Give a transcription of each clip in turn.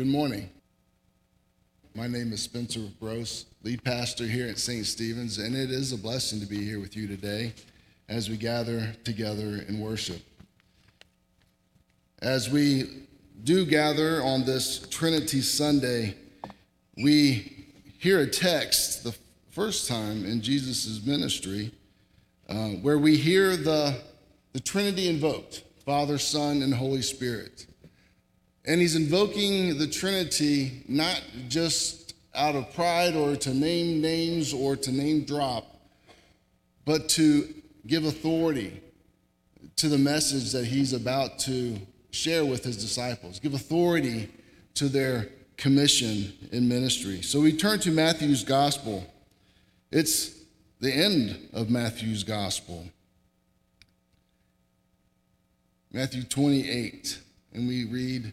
Good morning. My name is Spencer Gross, lead pastor here at St. Stephen's, and it is a blessing to be here with you today as we gather together in worship. As we do gather on this Trinity Sunday, we hear a text the first time in Jesus' ministry uh, where we hear the, the Trinity invoked Father, Son, and Holy Spirit. And he's invoking the Trinity not just out of pride or to name names or to name drop, but to give authority to the message that he's about to share with his disciples, give authority to their commission in ministry. So we turn to Matthew's gospel. It's the end of Matthew's gospel. Matthew 28, and we read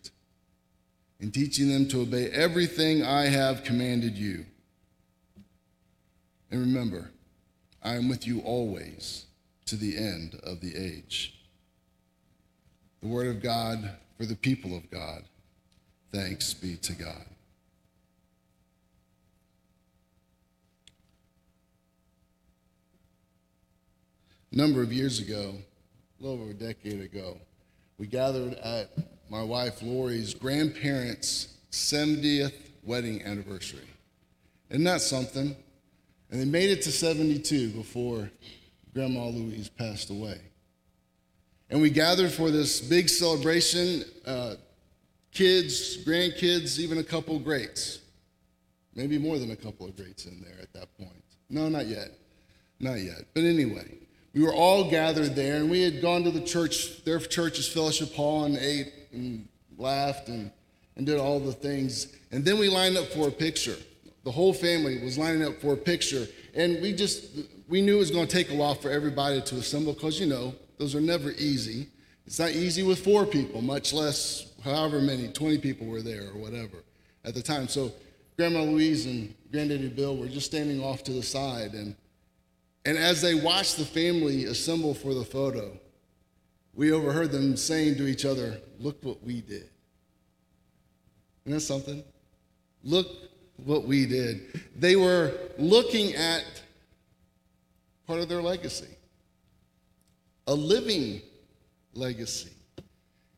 and teaching them to obey everything I have commanded you. And remember, I am with you always to the end of the age. The Word of God for the people of God. Thanks be to God. A number of years ago, a little over a decade ago, we gathered at my wife Lori's grandparents' 70th wedding anniversary. Isn't that something? And they made it to 72 before Grandma Louise passed away. And we gathered for this big celebration uh, kids, grandkids, even a couple greats. Maybe more than a couple of greats in there at that point. No, not yet. Not yet. But anyway, we were all gathered there, and we had gone to the church, their church's fellowship hall, and ate and laughed and, and did all the things. And then we lined up for a picture. The whole family was lining up for a picture. And we just, we knew it was going to take a while for everybody to assemble because, you know, those are never easy. It's not easy with four people, much less however many, 20 people were there or whatever at the time. So Grandma Louise and Granddaddy Bill were just standing off to the side. And and as they watched the family assemble for the photo, we overheard them saying to each other, Look what we did. Isn't that something? Look what we did. They were looking at part of their legacy, a living legacy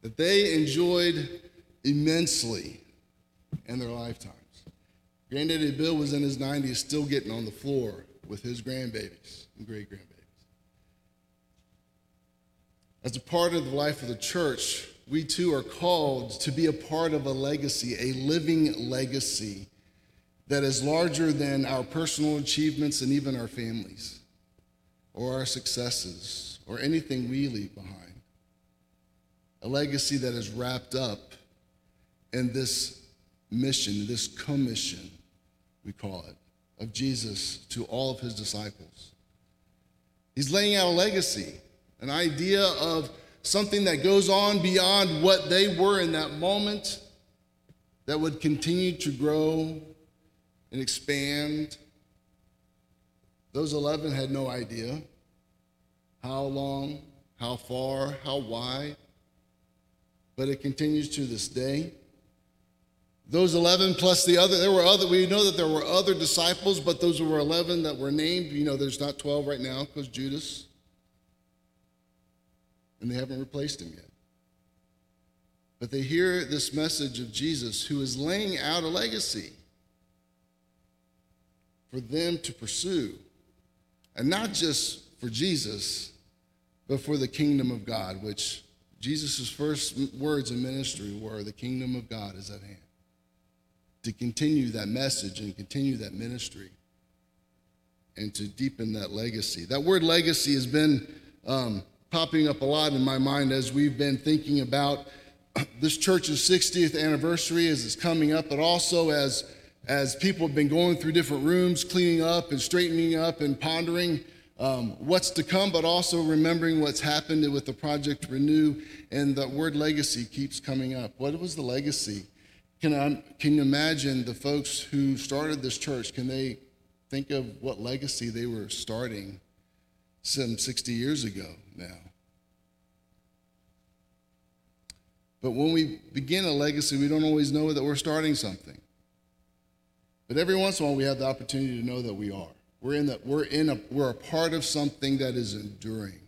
that they enjoyed immensely in their lifetimes. Granddaddy Bill was in his 90s, still getting on the floor with his grandbabies and great grandbabies. As a part of the life of the church, we too are called to be a part of a legacy, a living legacy that is larger than our personal achievements and even our families or our successes or anything we leave behind. A legacy that is wrapped up in this mission, this commission, we call it of Jesus to all of his disciples. He's laying out a legacy, an idea of something that goes on beyond what they were in that moment that would continue to grow and expand. Those 11 had no idea how long, how far, how wide, but it continues to this day. Those 11 plus the other, there were other, we know that there were other disciples, but those were 11 that were named. You know, there's not 12 right now because Judas. And they haven't replaced him yet. But they hear this message of Jesus who is laying out a legacy for them to pursue. And not just for Jesus, but for the kingdom of God, which Jesus' first words in ministry were the kingdom of God is at hand to continue that message and continue that ministry and to deepen that legacy. That word legacy has been um, popping up a lot in my mind as we've been thinking about this church's 60th anniversary as it's coming up, but also as as people have been going through different rooms, cleaning up and straightening up and pondering um, what's to come, but also remembering what's happened with the Project Renew. And the word legacy keeps coming up. What was the legacy? Can, I, can you imagine the folks who started this church? Can they think of what legacy they were starting some 60 years ago now? But when we begin a legacy, we don't always know that we're starting something. But every once in a while, we have the opportunity to know that we are. We're in that we're in a we're a part of something that is enduring.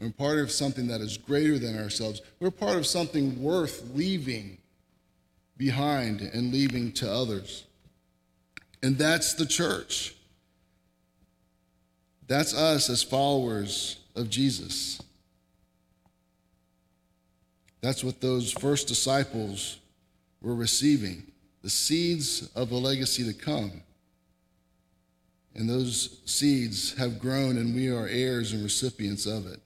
We're part of something that is greater than ourselves. We're part of something worth leaving behind and leaving to others. And that's the church. That's us as followers of Jesus. That's what those first disciples were receiving the seeds of a legacy to come. And those seeds have grown, and we are heirs and recipients of it.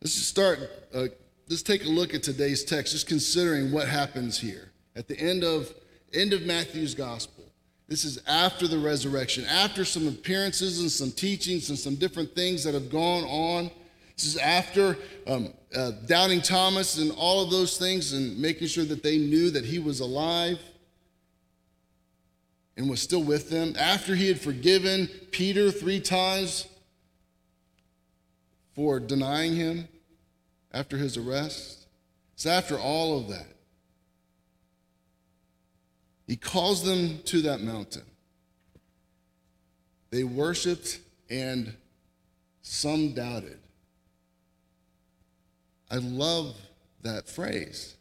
Let's just start, uh, let's take a look at today's text, just considering what happens here at the end of, end of Matthew's gospel. This is after the resurrection, after some appearances and some teachings and some different things that have gone on. This is after um, uh, doubting Thomas and all of those things and making sure that they knew that he was alive and was still with them. After he had forgiven Peter three times for denying him after his arrest. It's after all of that. He calls them to that mountain. They worshiped and some doubted. I love that phrase.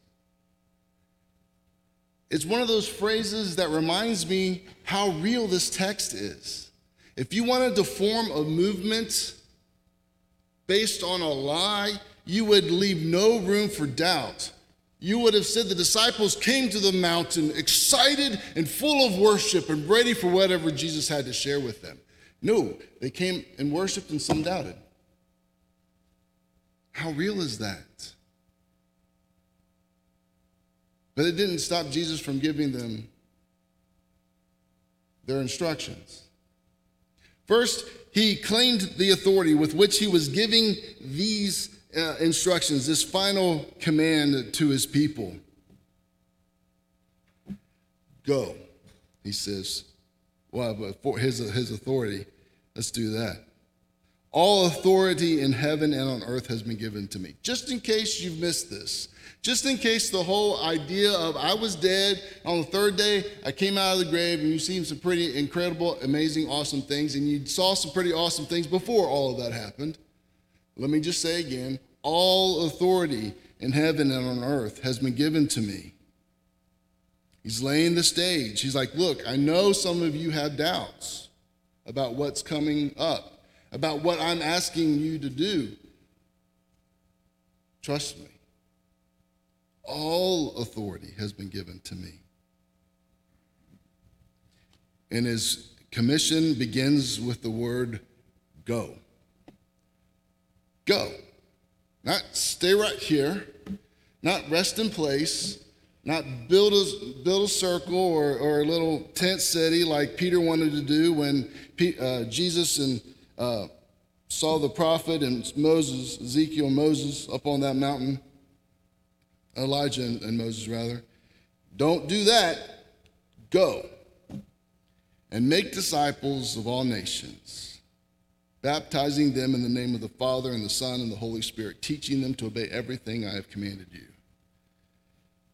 It's one of those phrases that reminds me how real this text is. If you wanted to form a movement based on a lie, you would leave no room for doubt. You would have said the disciples came to the mountain excited and full of worship and ready for whatever Jesus had to share with them. No, they came and worshiped and some doubted. How real is that? But it didn't stop Jesus from giving them their instructions. First, he claimed the authority with which he was giving these uh, instructions, this final command to his people. Go, he says. Well, but for his, his authority, let's do that. All authority in heaven and on earth has been given to me. Just in case you've missed this, just in case the whole idea of I was dead, on the third day I came out of the grave, and you've seen some pretty incredible, amazing, awesome things, and you saw some pretty awesome things before all of that happened. Let me just say again all authority in heaven and on earth has been given to me. He's laying the stage. He's like, Look, I know some of you have doubts about what's coming up about what I'm asking you to do. Trust me. All authority has been given to me. And his commission begins with the word go. Go. Not stay right here, not rest in place, not build a, build a circle or, or a little tent city like Peter wanted to do when uh, Jesus and uh, saw the prophet and Moses, Ezekiel, Moses, up on that mountain, Elijah and, and Moses, rather. Don't do that. Go. And make disciples of all nations, baptizing them in the name of the Father and the Son and the Holy Spirit, teaching them to obey everything I have commanded you.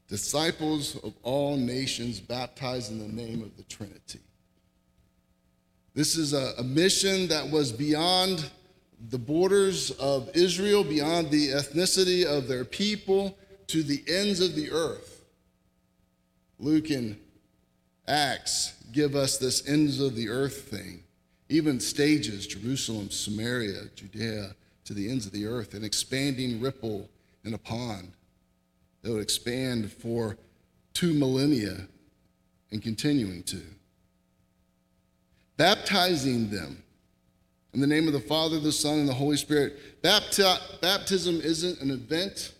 Disciples of all nations, baptized in the name of the Trinity. This is a, a mission that was beyond the borders of Israel, beyond the ethnicity of their people, to the ends of the earth. Luke and Acts give us this ends of the earth thing. Even stages, Jerusalem, Samaria, Judea, to the ends of the earth, an expanding ripple in a pond that would expand for two millennia and continuing to baptizing them in the name of the Father, the Son, and the Holy Spirit. Bapti- baptism isn't an event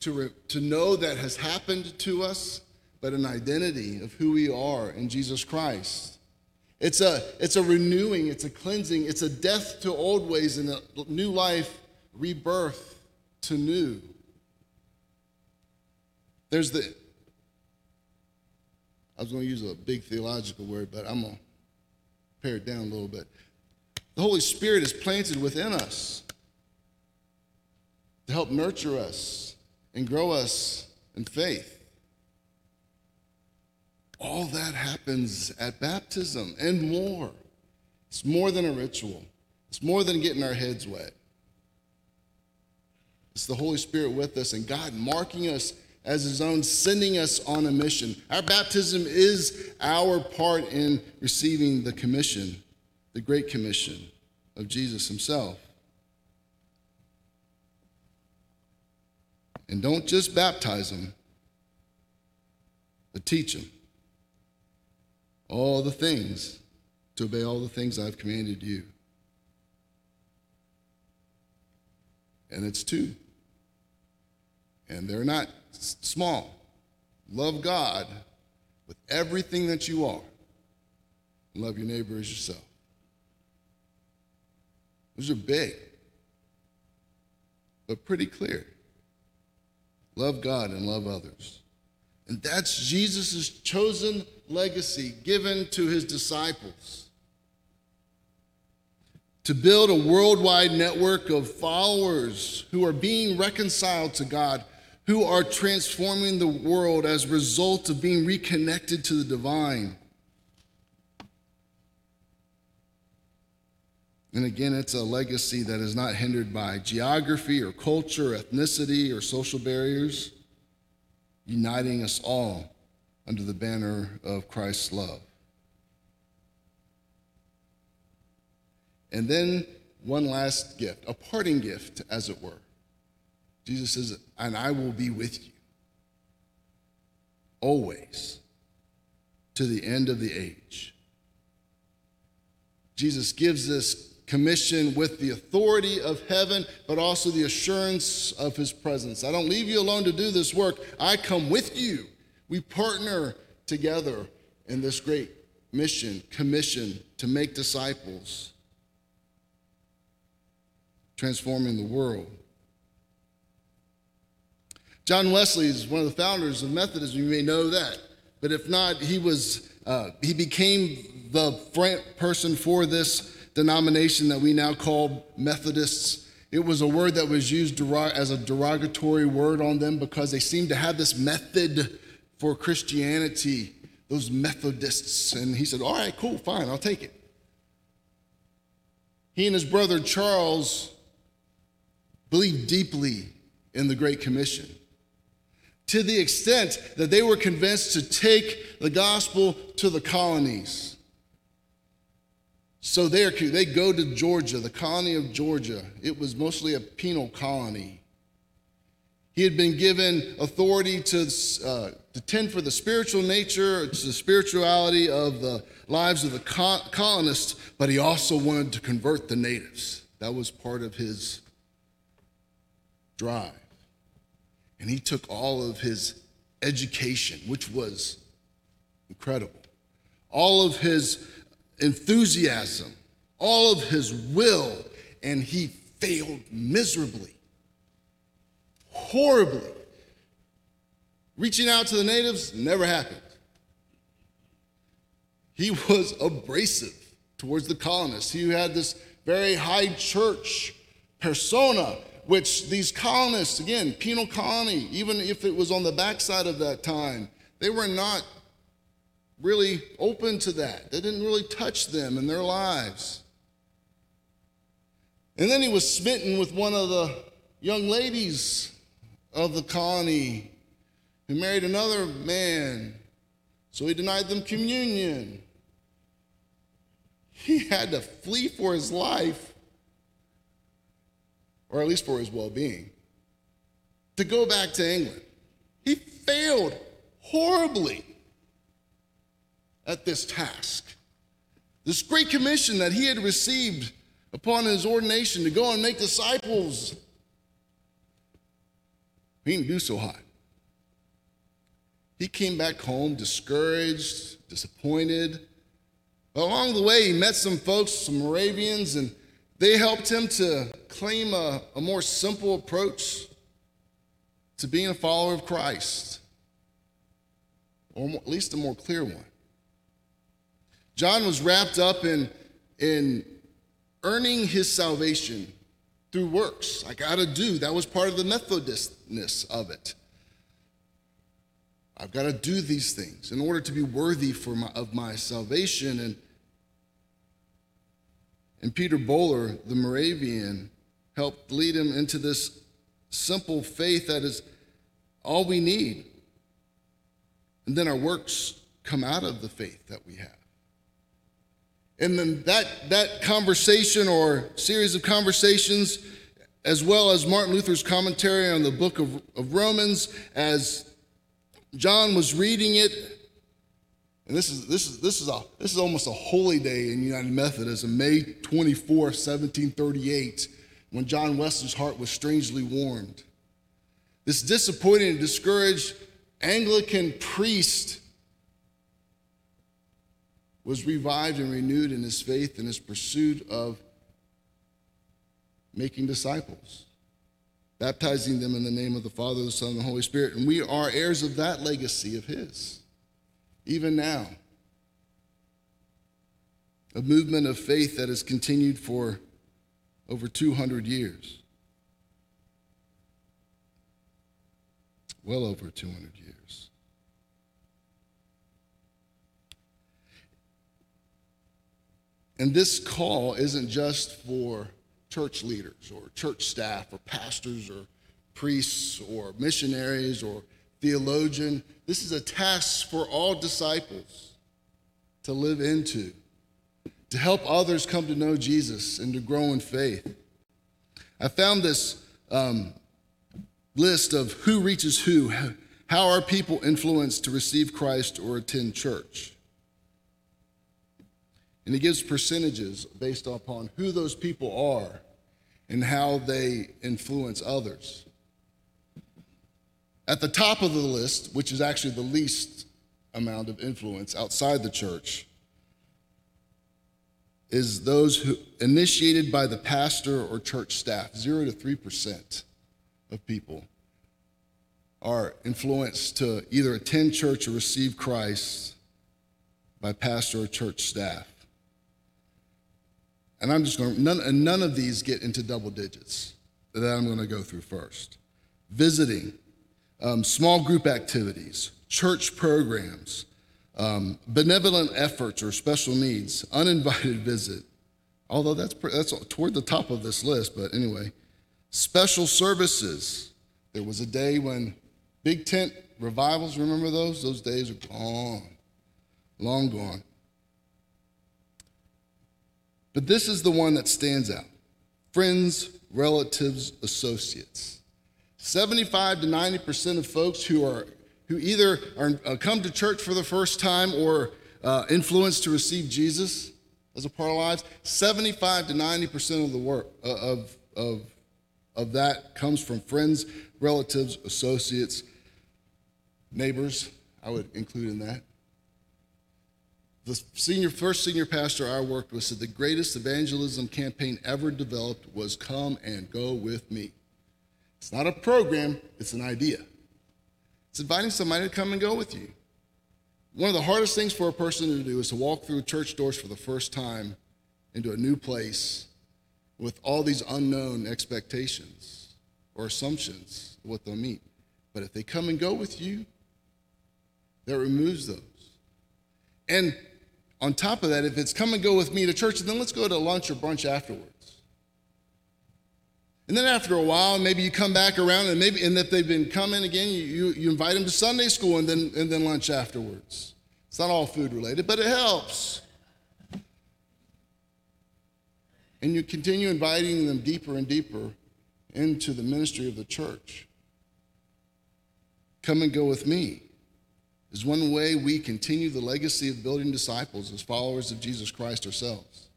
to, re- to know that has happened to us. but an identity of who we are in Jesus Christ. It's a, it's a renewing, it's a cleansing, it's a death to old ways and a new life, rebirth to new. There's the, I was going to use a big theological word, but I'm going to pare it down a little bit. The Holy Spirit is planted within us to help nurture us and grow us in faith. All that happens at baptism and more. It's more than a ritual, it's more than getting our heads wet. It's the Holy Spirit with us and God marking us as His own, sending us on a mission. Our baptism is our part in receiving the commission, the Great Commission of Jesus Himself. And don't just baptize them, but teach them all the things to obey all the things I've commanded you. And it's two. And they're not small. Love God with everything that you are. And love your neighbor as yourself. Those are big, but pretty clear. Love God and love others. And that's Jesus' chosen legacy given to his disciples. To build a worldwide network of followers who are being reconciled to God, who are transforming the world as a result of being reconnected to the divine. And again, it's a legacy that is not hindered by geography or culture, ethnicity, or social barriers, uniting us all under the banner of Christ's love. And then one last gift, a parting gift, as it were. Jesus says, And I will be with you always to the end of the age. Jesus gives this commission with the authority of heaven, but also the assurance of his presence. I don't leave you alone to do this work, I come with you. We partner together in this great mission, commission to make disciples, transforming the world. John Wesley is one of the founders of Methodism. You may know that. But if not, he was uh, he became the person for this denomination that we now call Methodists. It was a word that was used as a derogatory word on them because they seemed to have this method for Christianity, those Methodists. And he said, All right, cool, fine, I'll take it. He and his brother Charles believed deeply in the Great Commission to the extent that they were convinced to take the gospel to the colonies. So they, are, they go to Georgia, the colony of Georgia. It was mostly a penal colony. He had been given authority to, uh, to tend for the spiritual nature, the spirituality of the lives of the colonists, but he also wanted to convert the natives. That was part of his drive. And he took all of his education, which was incredible, all of his enthusiasm, all of his will, and he failed miserably, horribly. Reaching out to the natives never happened. He was abrasive towards the colonists. He had this very high church persona, which these colonists, again, penal colony, even if it was on the backside of that time, they were not really open to that. They didn't really touch them in their lives. And then he was smitten with one of the young ladies of the colony who married another man. So he denied them communion. He had to flee for his life, or at least for his well being, to go back to England. He failed horribly at this task. This great commission that he had received upon his ordination to go and make disciples, he didn't do so hot. He came back home discouraged, disappointed. But along the way, he met some folks, some Moravians, and they helped him to claim a, a more simple approach to being a follower of Christ, or at least a more clear one. John was wrapped up in, in earning his salvation through works. I got to do. That was part of the Methodistness of it. I've got to do these things in order to be worthy for my, of my salvation. And, and Peter Böhler, the Moravian, helped lead him into this simple faith that is all we need. And then our works come out of the faith that we have. And then that, that conversation or series of conversations, as well as Martin Luther's commentary on the book of, of Romans, as John was reading it, and this is, this, is, this, is a, this is almost a holy day in United Methodism, May 24, 1738, when John Wesley's heart was strangely warmed. This disappointed and discouraged Anglican priest was revived and renewed in his faith and his pursuit of making disciples, baptizing them in the name of the Father, the Son, and the Holy Spirit. And we are heirs of that legacy of his, even now. A movement of faith that has continued for over 200 years. Well over 200 years. And this call isn't just for church leaders or church staff or pastors or priests or missionaries or theologian. This is a task for all disciples to live into, to help others come to know Jesus and to grow in faith. I found this um, list of who reaches who. How are people influenced to receive Christ or attend church? And he gives percentages based upon who those people are and how they influence others. At the top of the list, which is actually the least amount of influence outside the church, is those who initiated by the pastor or church staff, 0 to 3% of people are influenced to either attend church or receive Christ by pastor or church staff. And I'm just going to, none, none of these get into double digits that I'm going to go through first. Visiting, um, small group activities, church programs, um, benevolent efforts or special needs, uninvited visit, although that's, that's toward the top of this list, but anyway, special services. There was a day when big tent revivals, remember those? Those days are gone, long gone. But this is the one that stands out friends, relatives, associates. 75 to 90% of folks who are who either are, uh, come to church for the first time or uh, influenced to receive Jesus as a part of lives, 75 to 90% of the work uh, of, of, of that comes from friends, relatives, associates, neighbors, I would include in that. The senior, first senior pastor I worked with said the greatest evangelism campaign ever developed was come and go with me. It's not a program, it's an idea. It's inviting somebody to come and go with you. One of the hardest things for a person to do is to walk through church doors for the first time into a new place with all these unknown expectations or assumptions of what they'll meet. But if they come and go with you, that removes those. And on top of that, if it's come and go with me to church, then let's go to lunch or brunch afterwards. And then after a while, maybe you come back around, and maybe, and if they've been coming again, you, you, you invite them to Sunday school and then, and then lunch afterwards. It's not all food related, but it helps. And you continue inviting them deeper and deeper into the ministry of the church. Come and go with me is one way we continue the legacy of building disciples as followers of Jesus Christ ourselves.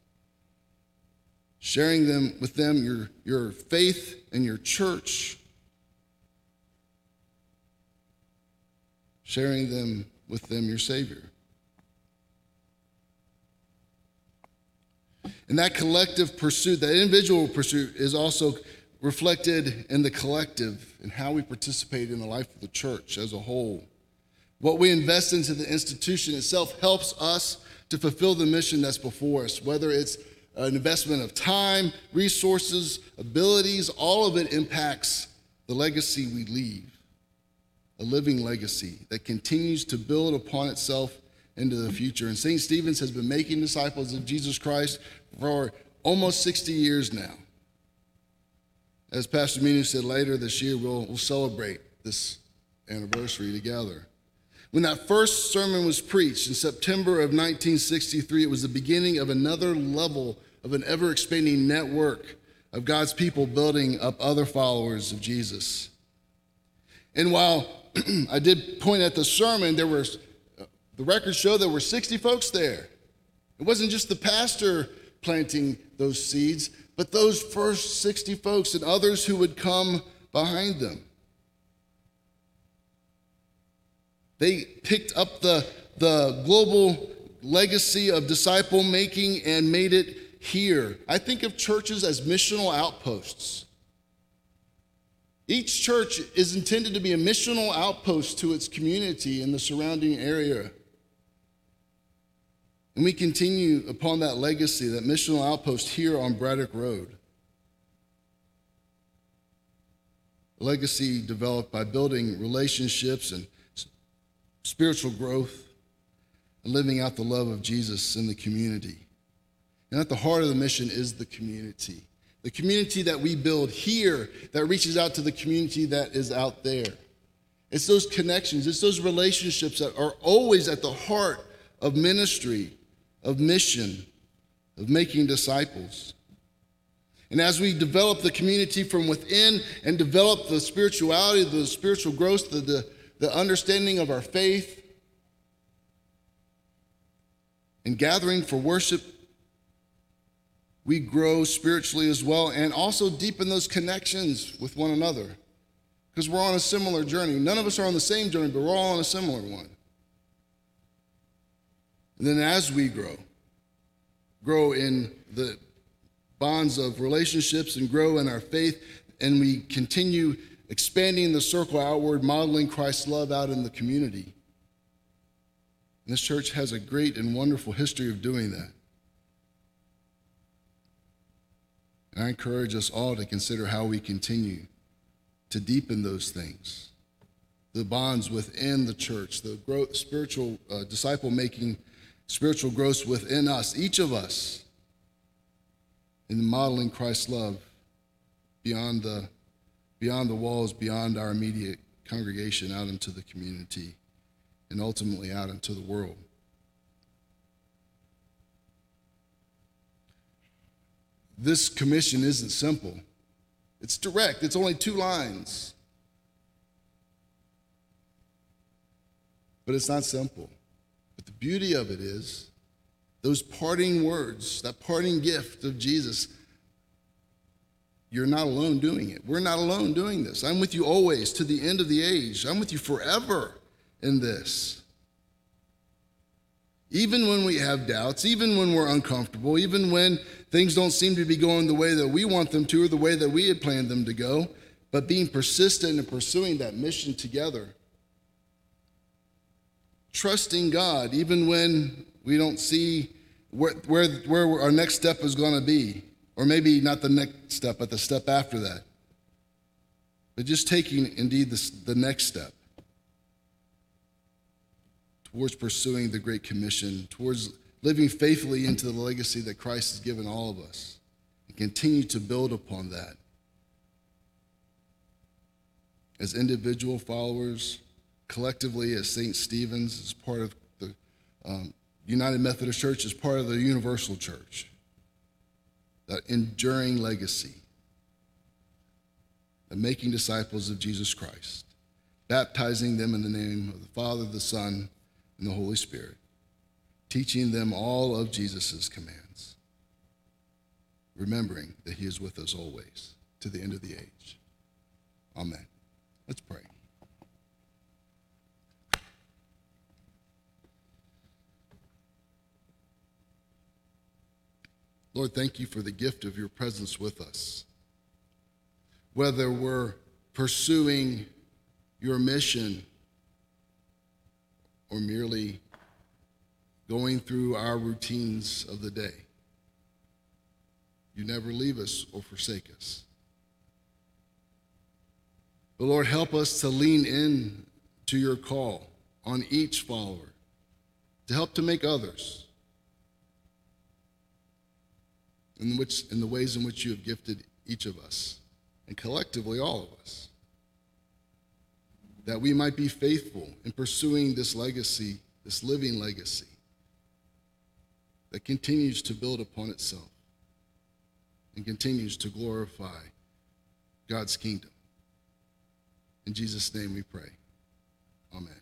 Sharing them with them your, your faith and your church. sharing them with them your Savior. And that collective pursuit, that individual pursuit, is also reflected in the collective and how we participate in the life of the church as a whole. What we invest into the institution itself helps us to fulfill the mission that's before us, whether it's an investment of time, resources, abilities, all of it impacts the legacy we leave. A living legacy that continues to build upon itself into the future. And St. Stephen's has been making disciples of Jesus Christ for almost 60 years now. As Pastor Minu said later this year, we'll, we'll celebrate this anniversary together. When that first sermon was preached in September of 1963, it was the beginning of another level of an ever expanding network of God's people building up other followers of Jesus. And while I did point at the sermon, there were the records show there were 60 folks there. It wasn't just the pastor planting those seeds, but those first 60 folks and others who would come behind them. They picked up the, the global legacy of disciple making and made it here. I think of churches as missional outposts. Each church is intended to be a missional outpost to its community in the surrounding area. And we continue upon that legacy, that missional outpost here on Braddock Road. A legacy developed by building relationships and spiritual growth and living out the love of Jesus in the community. And at the heart of the mission is the community. The community that we build here that reaches out to the community that is out there. It's those connections, it's those relationships that are always at the heart of ministry of mission, of making disciples. And as we develop the community from within and develop the spirituality, the spiritual growth, the, the, the understanding of our faith, and gathering for worship, we grow spiritually as well and also deepen those connections with one another. Because we're on a similar journey. None of us are on the same journey, but we're all on a similar one. And then as we grow, grow in the bonds of relationships and grow in our faith, and we continue expanding the circle outward, modeling Christ's love out in the community. And this church has a great and wonderful history of doing that. And I encourage us all to consider how we continue to deepen those things the bonds within the church, the growth, spiritual uh, disciple making spiritual growth within us, each of us, in modeling Christ's love beyond the, beyond the walls, beyond our immediate congregation, out into the community, and ultimately out into the world. This commission isn't simple. It's direct. It's only two lines. But it's not simple. But the beauty of it is those parting words, that parting gift of Jesus. You're not alone doing it. We're not alone doing this. I'm with you always to the end of the age. I'm with you forever in this. Even when we have doubts, even when we're uncomfortable, even when things don't seem to be going the way that we want them to or the way that we had planned them to go, but being persistent and pursuing that mission together trusting God even when we don't see where, where, where our next step is going to be. Or maybe not the next step, but the step after that. But just taking indeed the, next step towards pursuing the Great Commission, towards living faithfully into the legacy that Christ has given all of us, and continue to build upon that. As individual followers, collectively as St. Stephen's, as part of the um, United Methodist Church, as part of the Universal Church. That enduring legacy of making disciples of Jesus Christ, baptizing them in the name of the Father, the Son, and the Holy Spirit, teaching them all of Jesus' commands, remembering that He is with us always to the end of the age. Amen. Let's pray. Lord, thank you for the gift of your presence with us. Whether we're pursuing your mission or merely going through our routines of the day, you never leave us or forsake us. But Lord, help us to lean in to your call on each follower to help to make others in, which, in the ways in which you have gifted each of us and collectively all of us. That we might be faithful in pursuing this legacy, this living legacy that continues to build upon itself and continues to glorify God's kingdom. In Jesus' name we pray. Amen.